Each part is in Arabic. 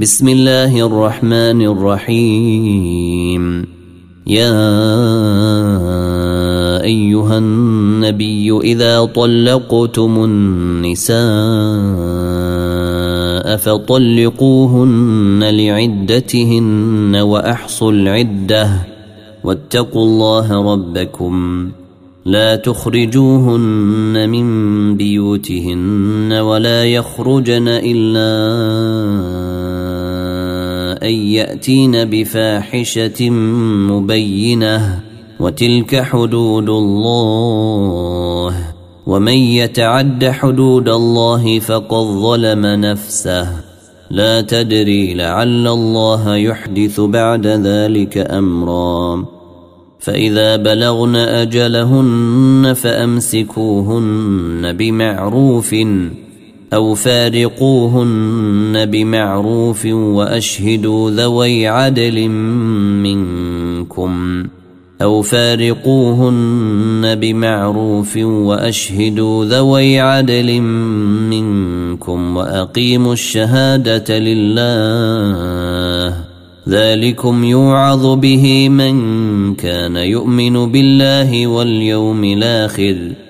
بسم الله الرحمن الرحيم. يا أيها النبي إذا طلقتم النساء فطلقوهن لعدتهن وأحصوا العدة. واتقوا الله ربكم. لا تخرجوهن من بيوتهن ولا يخرجن إلا أن يأتين بفاحشة مبينة وتلك حدود الله. ومن يتعد حدود الله فقد ظلم نفسه. لا تدري لعل الله يحدث بعد ذلك أمرا. فإذا بلغن أجلهن فأمسكوهن بمعروف أو فارقوهن بمعروف وأشهدوا ذوي عدل منكم أو فارقوهن بمعروف وأشهدوا ذوي عدل منكم وأقيموا الشهادة لله. ذلكم يوعظ به من كان يؤمن بالله واليوم الآخر.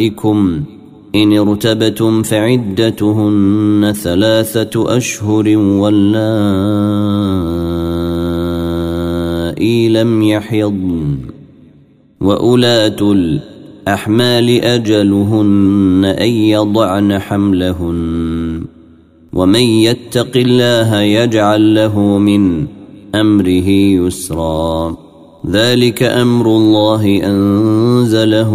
نسائكم إن ارتبتم فعدتهن ثلاثة أشهر واللائي لم يحضن وأولاة الأحمال أجلهن أن يضعن حملهن ومن يتق الله يجعل له من أمره يسرا ذلك أمر الله أنزله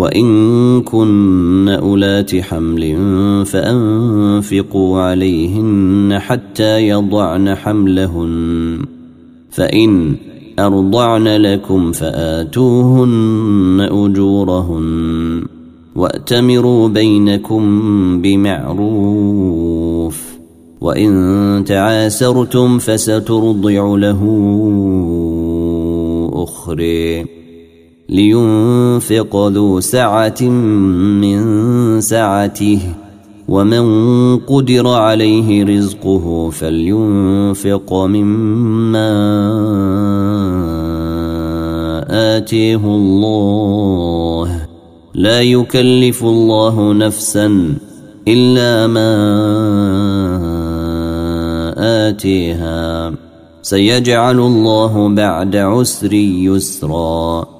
وإن كن أولات حمل فأنفقوا عليهن حتى يضعن حملهن فإن أرضعن لكم فآتوهن أجورهن وأتمروا بينكم بمعروف وإن تعاسرتم فسترضع له أخري لينفق ذو سعة من سعته ومن قدر عليه رزقه فلينفق مما آتيه الله. لا يكلف الله نفسا إلا ما آتيها. سيجعل الله بعد عسر يسرا.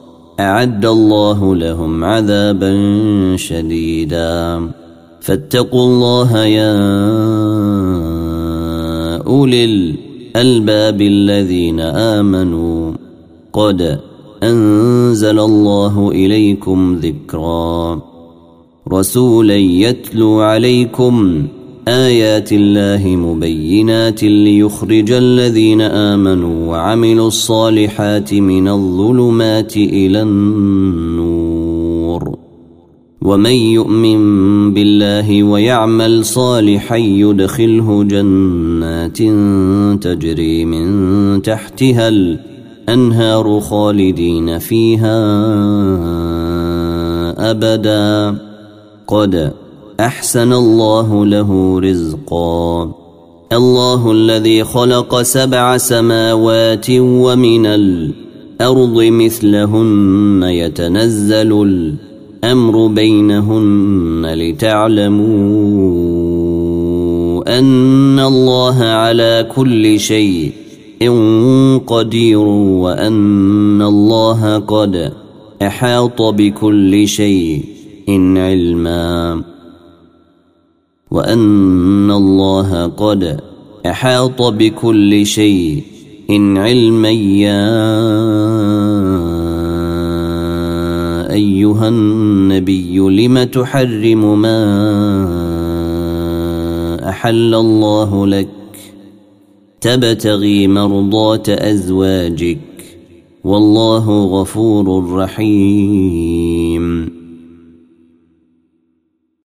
أعد الله لهم عذابا شديدا. فاتقوا الله يا أولي الألباب الذين آمنوا. قد أنزل الله إليكم ذكرا. رسولا يتلو عليكم آيات الله مبينات ليخرج الذين آمنوا وعملوا الصالحات من الظلمات إلى النور. ومن يؤمن بالله ويعمل صالحا يدخله جنات تجري من تحتها الأرض انهار خالدين فيها أبدا. قد أحسن الله له رزقا. الله الذي خلق سبع سماوات ومن الأرض مثلهن يتنزل الأمر بينهن لتعلموا أن الله على كل شيء قدير وأن الله قد أحاط بكل شيء علما. وان الله قد احاط بكل شيء علما يا ايها النبي لم تحرم ما احل الله لك تبتغي مرضاه ازواجك والله غفور رحيم